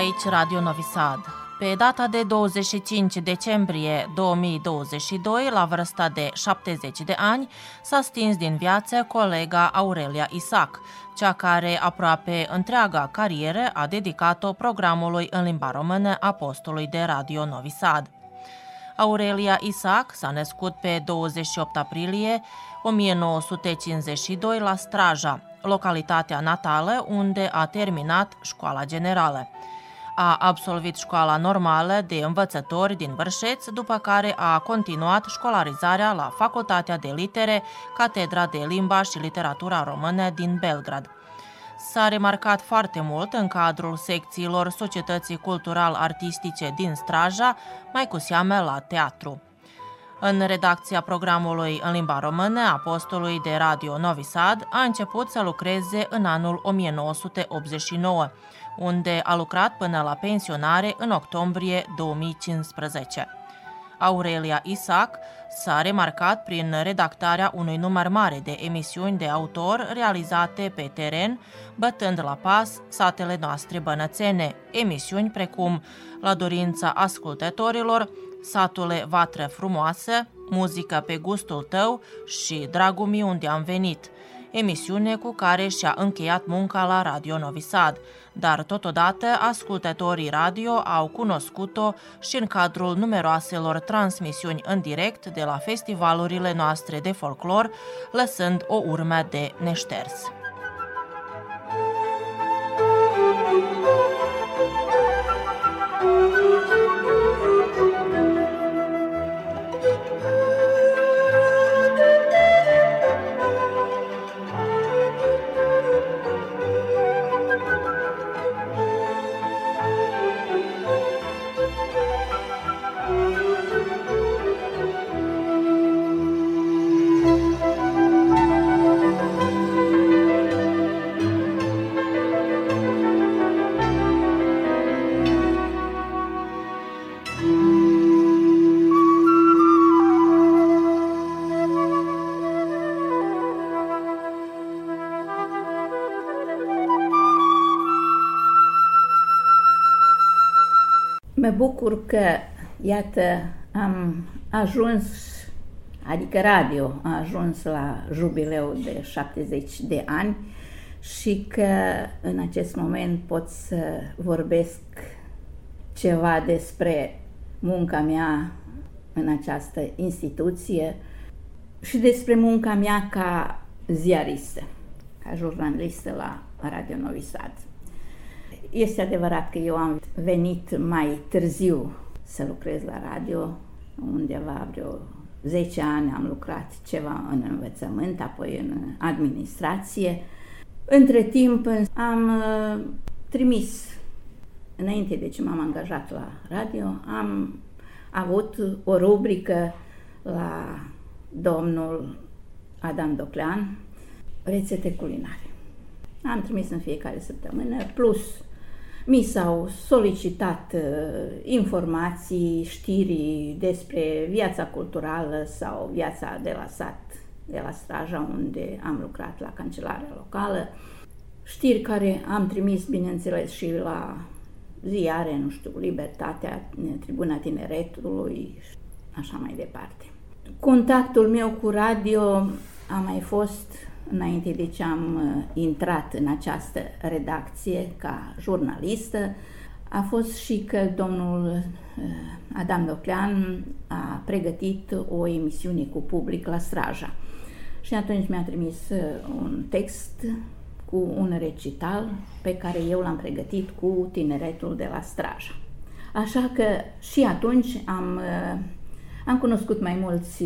Aici Radio Novi Sad. Pe data de 25 decembrie 2022, la vârsta de 70 de ani, s-a stins din viață colega Aurelia Isac, cea care aproape întreaga carieră a dedicat-o programului în limba română a postului de Radio Novi Sad. Aurelia Isac s-a născut pe 28 aprilie 1952 la Straja, localitatea natală unde a terminat școala generală. A absolvit școala normală de învățători din Vârșeț, după care a continuat școlarizarea la Facultatea de Litere, Catedra de Limba și Literatura Română din Belgrad. S-a remarcat foarte mult în cadrul secțiilor Societății Cultural-Artistice din Straja, mai cu seamă la teatru. În redacția programului în limba română a postului de radio Novi Sad a început să lucreze în anul 1989, unde a lucrat până la pensionare în octombrie 2015. Aurelia Isac s-a remarcat prin redactarea unui număr mare de emisiuni de autor realizate pe teren, bătând la pas satele noastre bănățene, emisiuni precum La dorința ascultătorilor, Satule Vatră Frumoasă, Muzică pe gustul tău și Dragul unde am venit – emisiune cu care și-a încheiat munca la Radio Novi Sad, dar totodată ascultătorii radio au cunoscut-o și în cadrul numeroaselor transmisiuni în direct de la festivalurile noastre de folclor, lăsând o urmă de neșters. Mă bucur că, iată, am ajuns, adică radio a ajuns la jubileu de 70 de ani și că în acest moment pot să vorbesc ceva despre munca mea în această instituție și despre munca mea ca ziaristă, ca jurnalistă la Radio Novi Sad. Este adevărat că eu am venit mai târziu să lucrez la radio, undeva vreo 10 ani am lucrat ceva în învățământ, apoi în administrație. Între timp am uh, trimis, înainte de ce m-am angajat la radio, am avut o rubrică la domnul Adam Doclean, rețete culinare. Am trimis în fiecare săptămână, plus mi s-au solicitat uh, informații, știri despre viața culturală sau viața de la sat, de la Straja, unde am lucrat la cancelarea locală, știri care am trimis, bineînțeles, și la ziare, nu știu, Libertatea, Tribuna Tineretului, așa mai departe. Contactul meu cu radio a mai fost înainte de ce am uh, intrat în această redacție ca jurnalistă, a fost și că domnul uh, Adam Doclean a pregătit o emisiune cu public la Straja. Și atunci mi-a trimis uh, un text cu un recital pe care eu l-am pregătit cu tineretul de la Straja. Așa că și atunci am, am cunoscut mai mulți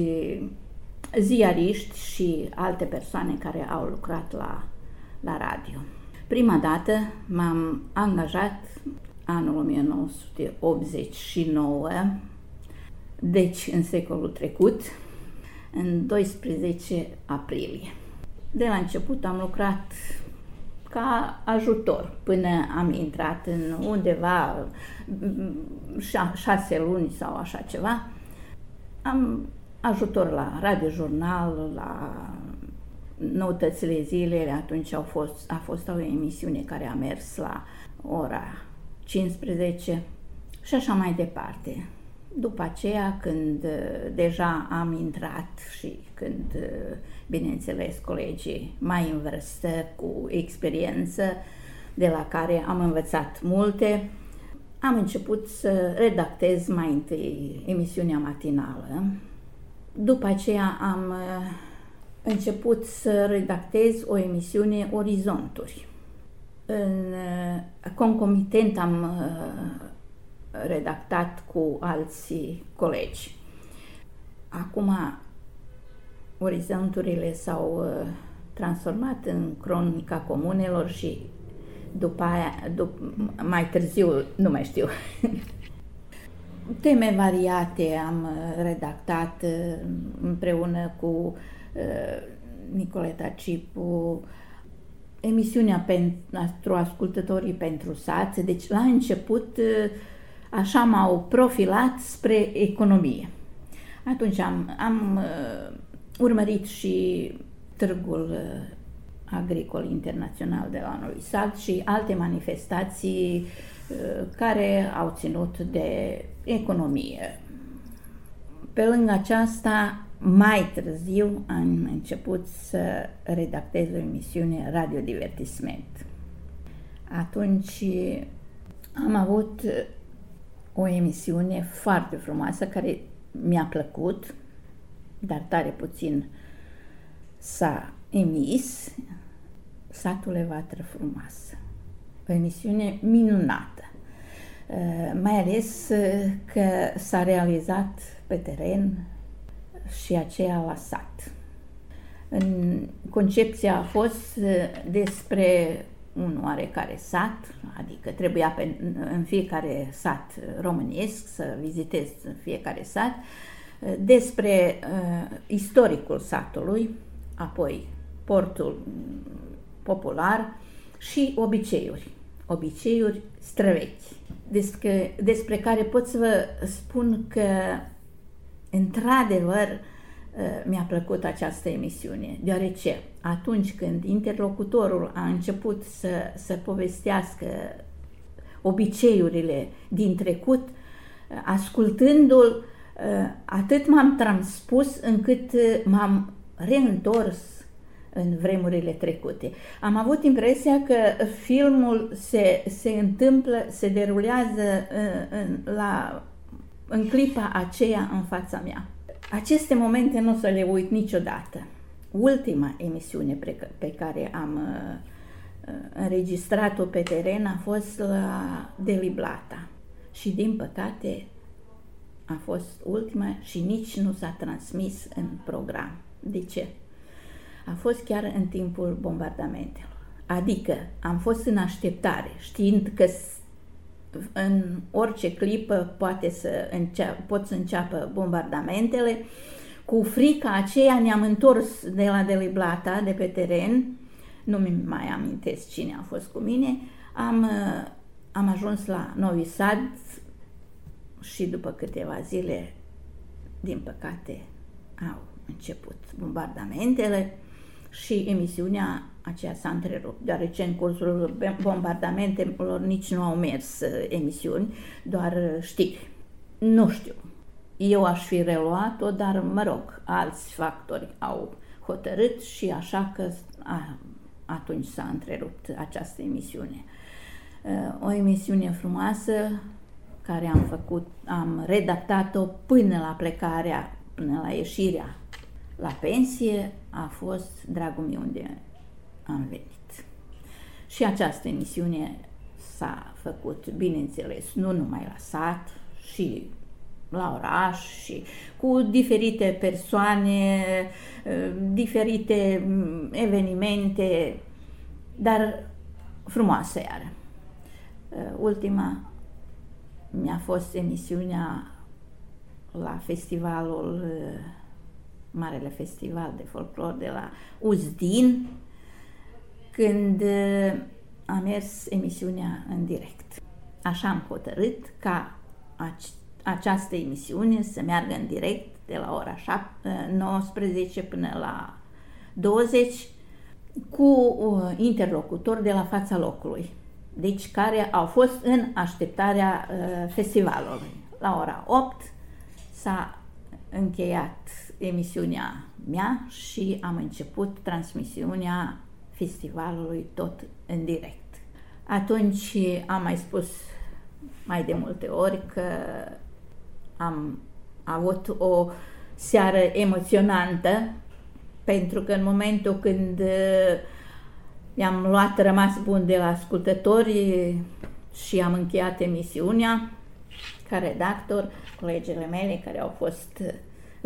ziariști și alte persoane care au lucrat la, la radio. Prima dată m-am angajat anul 1989, deci în secolul trecut, în 12 aprilie. De la început am lucrat ca ajutor până am intrat în undeva șase luni sau așa ceva. Am ajutor la radiojurnal, la noutățile zilei, atunci au fost, a fost o emisiune care a mers la ora 15 și așa mai departe. După aceea, când uh, deja am intrat și când, uh, bineînțeles, colegii mai în vârstă, cu experiență, de la care am învățat multe, am început să redactez mai întâi emisiunea matinală. După aceea am uh, început să redactez o emisiune Orizonturi. În concomitent am redactat cu alții colegi. Acum orizonturile s-au uh, transformat în cronica comunelor și după aia, dup- mai târziu, nu mai știu. Teme variate am uh, redactat uh, împreună cu Nicoleta Cipu, emisiunea pentru ascultătorii pentru sat. Deci la început așa m-au profilat spre economie. Atunci am, am uh, urmărit și târgul uh, agricol internațional de la Novi Sad și alte manifestații uh, care au ținut de economie. Pe lângă aceasta, mai târziu am început să redactez o emisiune radiodivertisment. Atunci am avut o emisiune foarte frumoasă care mi-a plăcut, dar tare puțin s-a emis, Satul Evatră Frumoasă. O emisiune minunată, uh, mai ales uh, că s-a realizat pe teren și aceea la sat. În concepția a fost uh, despre un oarecare sat, adică trebuia pe, în fiecare sat românesc să vizitez fiecare sat, despre uh, istoricul satului, apoi portul popular și obiceiuri, obiceiuri străvechi, despre, despre care pot să vă spun că, într-adevăr, uh, mi-a plăcut această emisiune, deoarece atunci când interlocutorul a început să, să povestească obiceiurile din trecut, ascultându-l, atât m-am transpus încât m-am reîntors în vremurile trecute. Am avut impresia că filmul se, se întâmplă, se derulează în, în, la, în clipa aceea în fața mea. Aceste momente nu o să le uit niciodată ultima emisiune pe care am uh, uh, înregistrat-o pe teren a fost la Deliblata și din păcate a fost ultima și nici nu s-a transmis în program. De ce? A fost chiar în timpul bombardamentelor. Adică am fost în așteptare, știind că în orice clipă poate să încea- pot să înceapă bombardamentele, cu frica aceea ne-am întors de la Deliblata, de pe teren, nu mi mai amintesc cine a fost cu mine, am, uh, am ajuns la Novi Sad și după câteva zile, din păcate, au început bombardamentele și emisiunea aceea s-a întrerupt, deoarece în cursul bombardamentelor nici nu au mers uh, emisiuni, doar uh, știri. Nu știu, eu aș fi reluat-o, dar mă rog, alți factori au hotărât și așa că a, atunci s-a întrerupt această emisiune. O emisiune frumoasă care am făcut, am redactat-o până la plecarea, până la ieșirea la pensie, a fost Dragul meu unde am venit. Și această emisiune s-a făcut, bineînțeles, nu numai la sat, și la oraș și cu diferite persoane, eh, diferite mm, evenimente, dar frumoasă iar. Eh, ultima mi-a fost emisiunea la festivalul, eh, Marele Festival de Folclor de la Uzdin, când a mers emisiunea în direct. Așa am hotărât ca această emisiune să meargă în direct de la ora 19 până la 20 cu uh, interlocutor de la fața locului. deci care au fost în așteptarea uh, festivalului. La ora 8 s-a încheiat emisiunea mea și am început transmisiunea festivalului tot în direct. Atunci am mai spus mai de multe ori că am avut o seară emoționantă pentru că în momentul când i-am luat rămas bun de la ascultători și am încheiat emisiunea ca redactor, colegele mele care au fost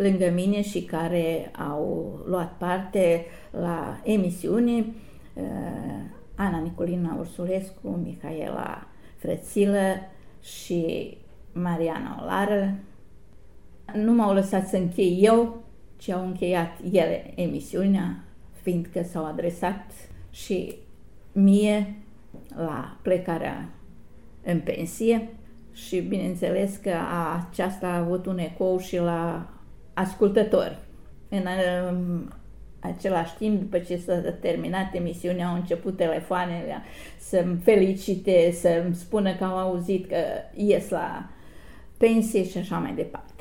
lângă mine și care au luat parte la emisiune, uh, Ana Nicolina Ursulescu, Micaela Frățilă și Mariana Olară. Nu m-au lăsat să închei eu, ci au încheiat ele emisiunea, fiindcă s-au adresat și mie la plecarea în pensie și bineînțeles că aceasta a avut un ecou și la ascultători. În um, același timp, după ce s-a terminat emisiunea, au început telefoanele să-mi felicite, să-mi spună că au auzit că ies la pensie și așa mai departe.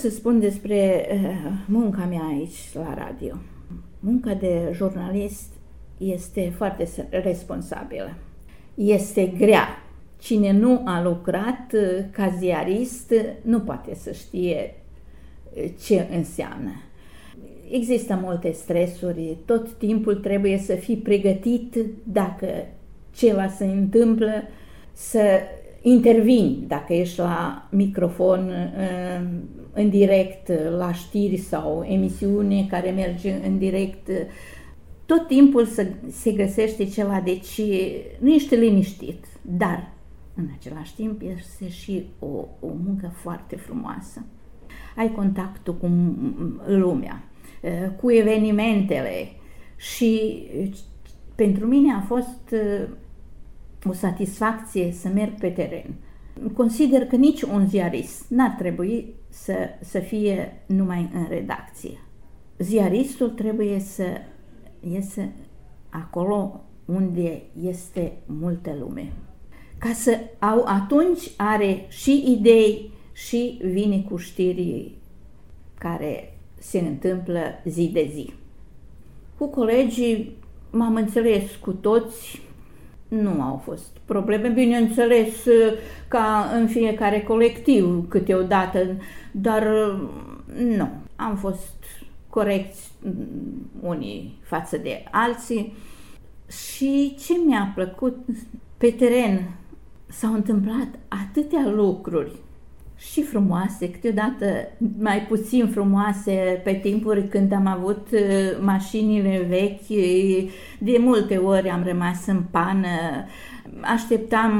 Pot să spun despre uh, munca mea aici la radio? Munca de jurnalist este foarte responsabilă. Este grea. Cine nu a lucrat uh, ca ziarist nu poate să știe uh, ce înseamnă. Există multe stresuri, tot timpul trebuie să fii pregătit dacă ceva se întâmplă, să intervin dacă ești la microfon uh, în direct, la știri sau emisiune care merge în direct. Tot timpul se, se găsește ceva, deci nu ești liniștit, dar în același timp este și o, o muncă foarte frumoasă. Ai contactul cu lumea, uh, cu evenimentele și pentru mine a fost uh, o satisfacție să merg pe teren. Consider că nici un ziarist n-ar trebui să, să fie numai în redacție. Ziaristul trebuie să iese acolo unde este multă lume. Ca să au, atunci are și idei și vine cu știri care se întâmplă zi de zi. Cu colegii m-am înțeles cu toți, nu au fost probleme, bineînțeles, ca în fiecare colectiv câteodată, dar nu, am fost corecți unii față de alții. Și ce mi-a plăcut pe teren s-au întâmplat atâtea lucruri și frumoase, câteodată mai puțin frumoase pe timpuri când am avut uh, mașinile vechi, de multe ori am rămas în pană, așteptam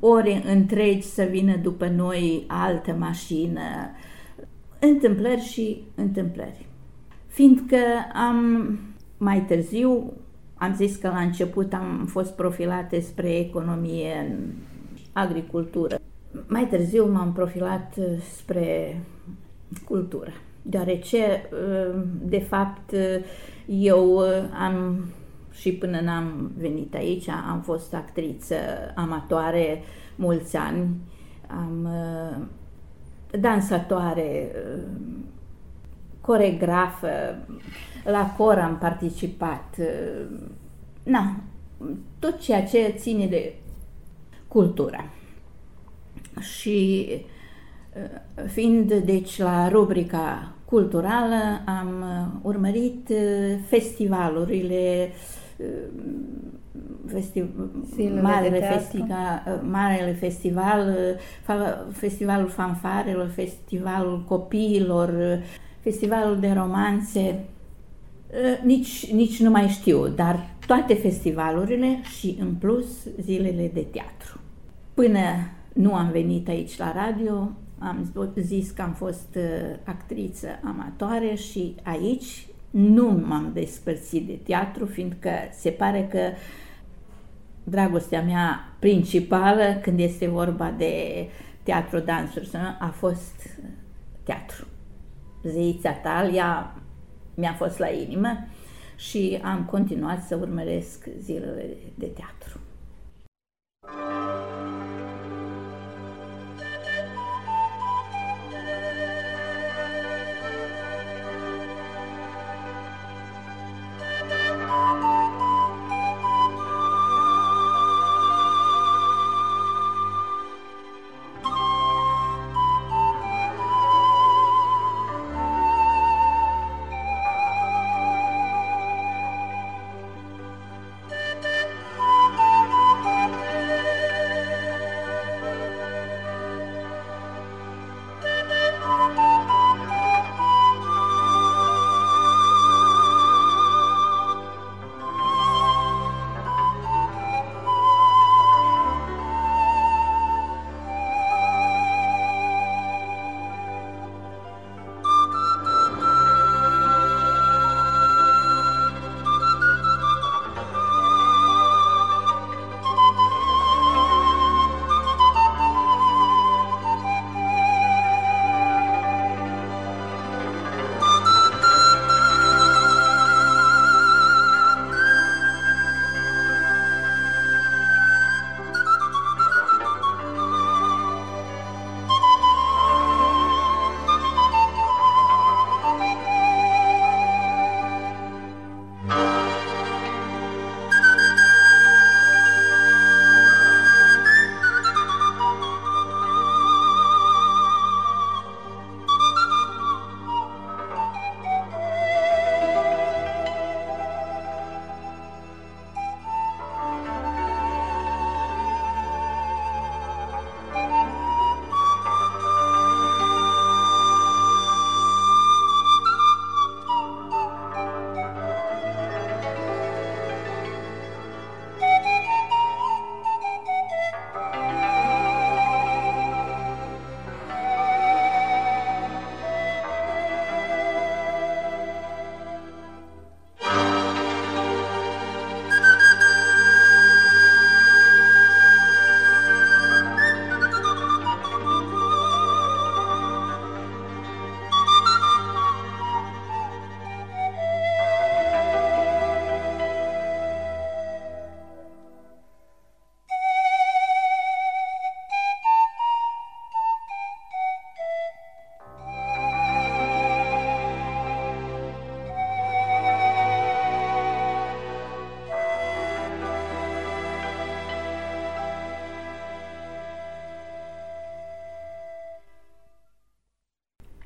ore întregi să vină după noi altă mașină, întâmplări și întâmplări. Fiindcă am mai târziu, am zis că la început am fost profilate spre economie în agricultură. Mai târziu m-am profilat uh, spre cultură, deoarece, uh, de fapt, uh, eu am și până n-am venit aici, am fost actriță amatoare mulți ani, am dansatoare, coregrafă, la cor am participat, na, tot ceea ce ține de cultura și uh, fiind deci la rubrica culturală am uh, urmărit uh, festivalurile festi- marele, festiva, marele festival, festivalul fanfarelor, festivalul copiilor, festivalul de romanțe, nici, nici nu mai știu, dar toate festivalurile și în plus zilele de teatru. Până nu am venit aici la radio, am zis că am fost uh, actriță amatoare și aici nu m-am despărțit de teatru, fiindcă se pare că dragostea mea principală când este vorba de teatru, dansuri, a fost teatru. Zeița Talia mi-a fost la inimă și am continuat să urmăresc zilele de teatru.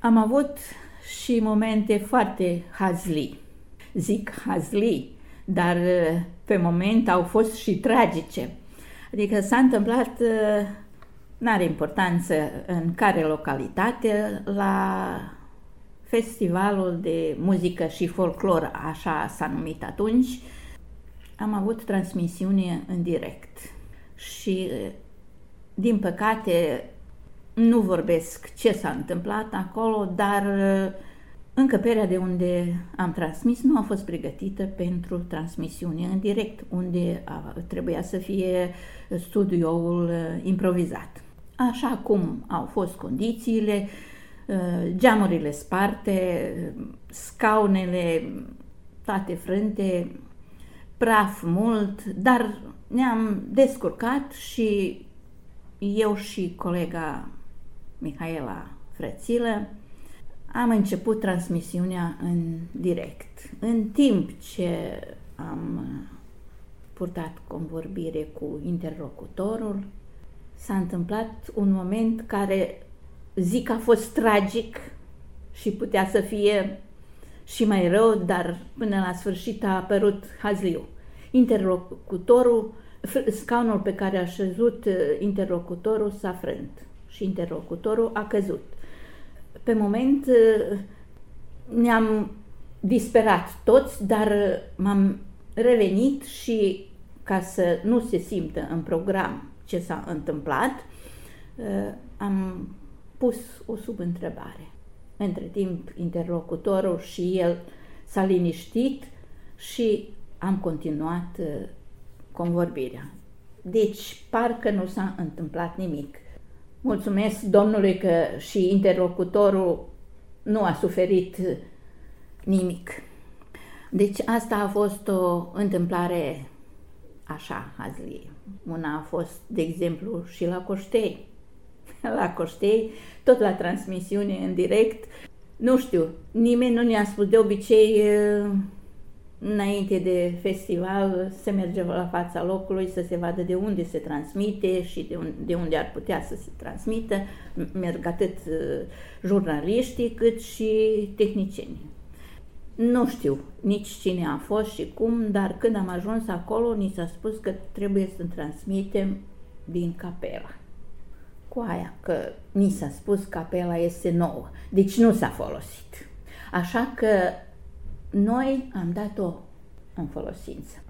Am avut și momente foarte hazli. Zic hazli, dar uh, pe moment au fost și tragice. Adică s-a întâmplat, uh, n-are importanță în care localitate, la festivalul de muzică și folclor, așa s-a numit atunci, am avut transmisiune în direct. Și, uh, din păcate, nu vorbesc ce s-a întâmplat acolo, dar uh, încăperea de unde am transmis nu a fost pregătită pentru transmisiune în direct, unde trebuia să fie studioul uh, improvizat. Așa cum au fost condițiile, uh, geamurile sparte, scaunele toate frânte, praf mult, dar ne-am descurcat și eu și colega Mihaela Frățilă, am început transmisiunea în direct. În timp ce am purtat convorbire cu interlocutorul, s-a întâmplat un moment care zic a fost tragic și putea să fie și mai rău, dar până la sfârșit a apărut hazliu. Interlocutorul, scaunul pe care a șezut interlocutorul s-a frânt și interlocutorul a căzut. Pe moment uh, ne-am disperat toți, dar uh, m-am revenit și ca să nu se simtă în program ce s-a întâmplat, uh, am pus o subîntrebare. Între timp, interlocutorul și el s-a liniștit și am continuat convorbirea. Deci, parcă nu s-a întâmplat nimic. Mulțumesc Domnului că și interlocutorul nu a suferit nimic. Deci asta a fost o întâmplare așa, hazlie. Una a fost, de exemplu, și la Coștei. La Coștei, tot la transmisiune în direct, nu știu, nimeni nu ne-a spus de obicei Înainte de festival se merge la fața locului să se vadă de unde se transmite și de unde, de unde ar putea să se transmită. Merg atât uh, jurnaliștii cât și tehnicienii. Nu știu nici cine a fost și cum, dar când am ajuns acolo, ni s-a spus că trebuie să transmitem din capela. Cu aia că ni s-a spus capela este nouă, deci nu s-a folosit. Așa că noi am dat-o în folosință.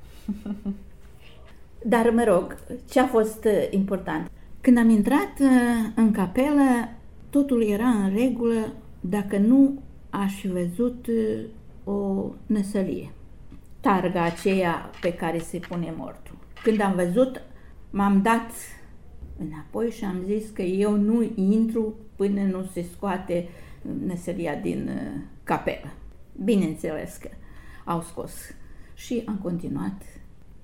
Dar, mă rog, ce a fost uh, important? Când am intrat uh, în capelă, totul era în regulă dacă nu aș fi văzut uh, o năsălie. Targa aceea pe care se pune mortul. Când am văzut, m-am dat înapoi și am zis că eu nu intru până nu se scoate năsălia din capelă. Bineînțeles că au scos și am continuat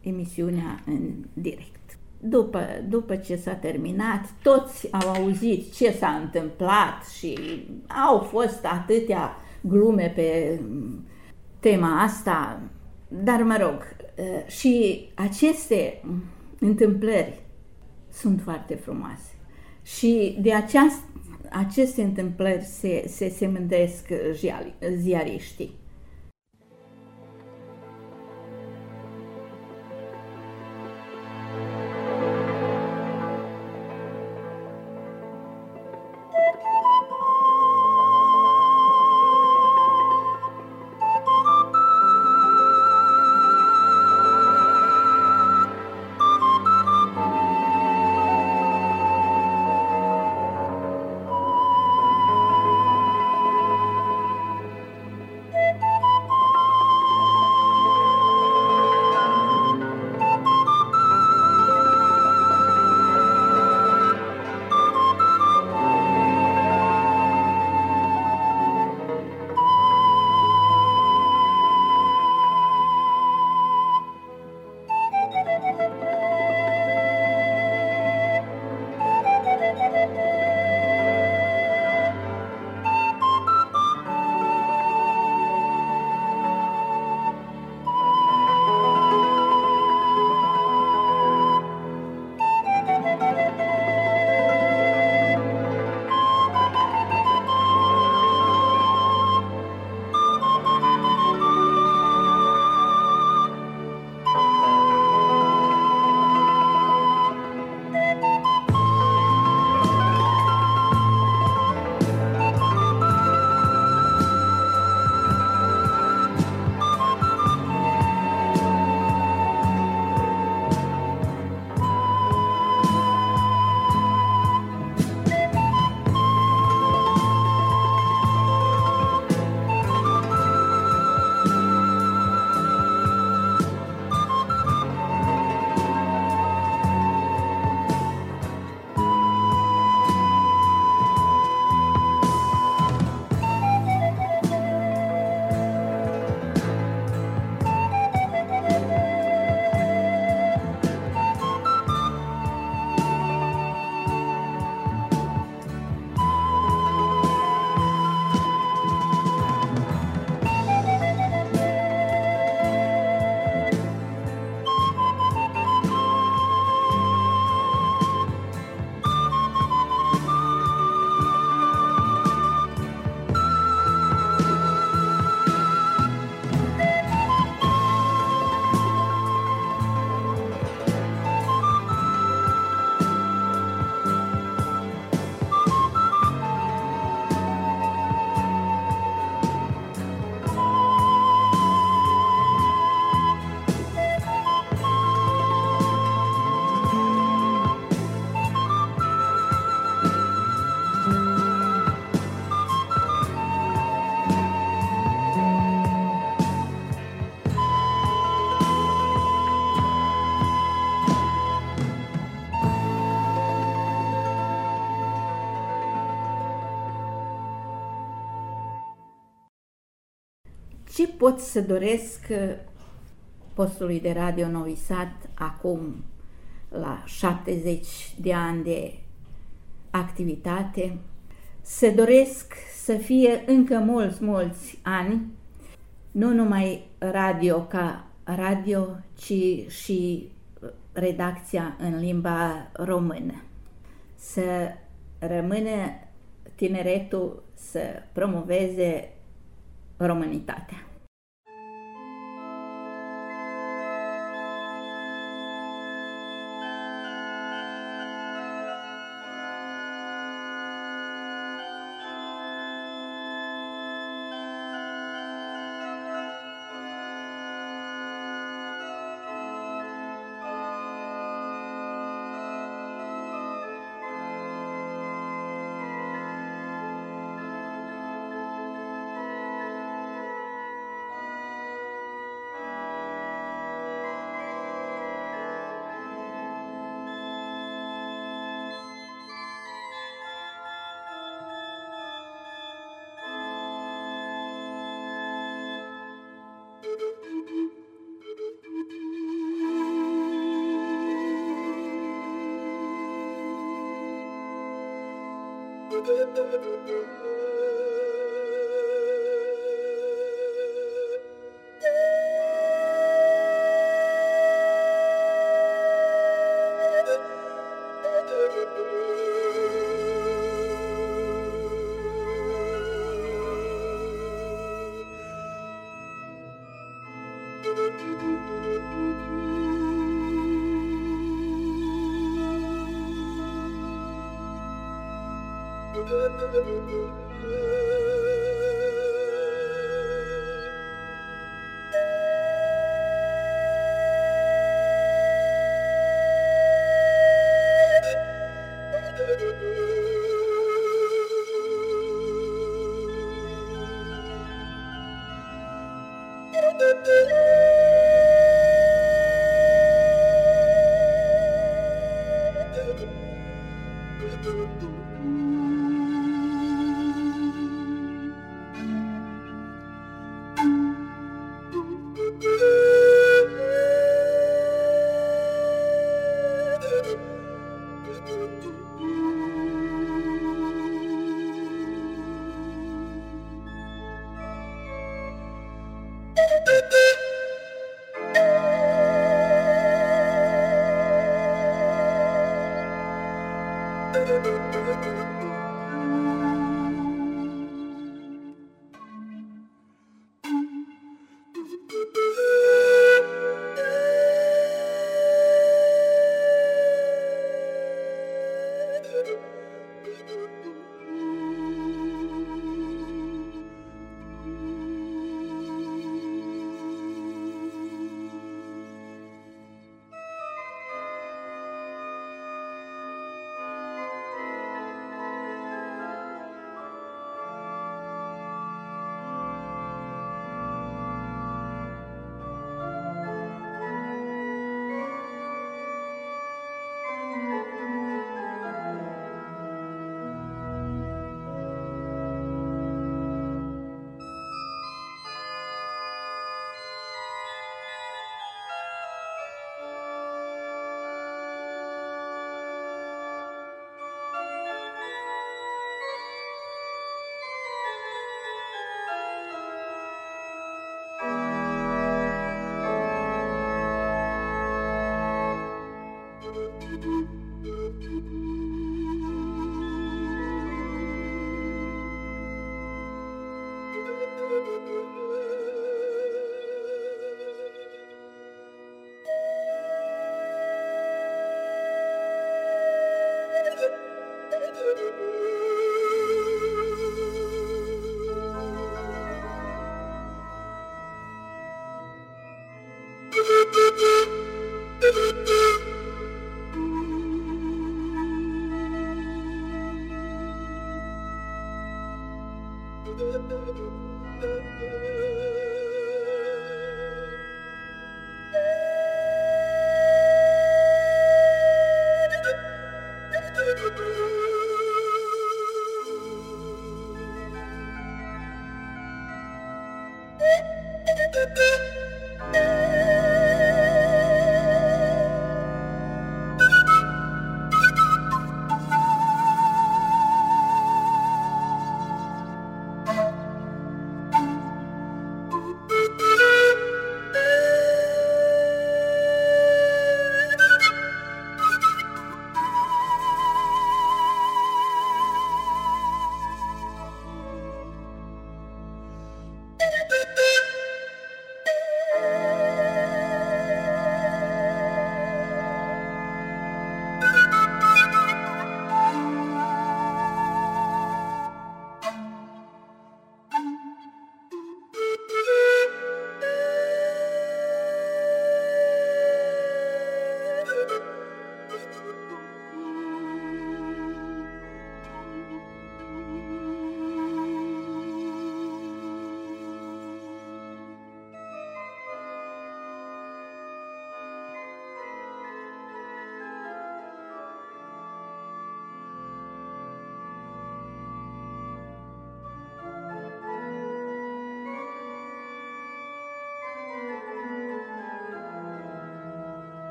emisiunea în direct. După, după ce s-a terminat, toți au auzit ce s-a întâmplat și au fost atâtea glume pe tema asta, dar mă rog, și aceste întâmplări sunt foarte frumoase. Și de această aceste întâmplări se, se, se mândresc ziariștii. Pot să doresc postului de radio Novi Sad acum la 70 de ani de activitate. Se doresc să fie încă mulți, mulți ani, nu numai radio ca radio, ci și redacția în limba română. Să rămână tineretul să promoveze românitatea.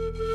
Mm-hmm.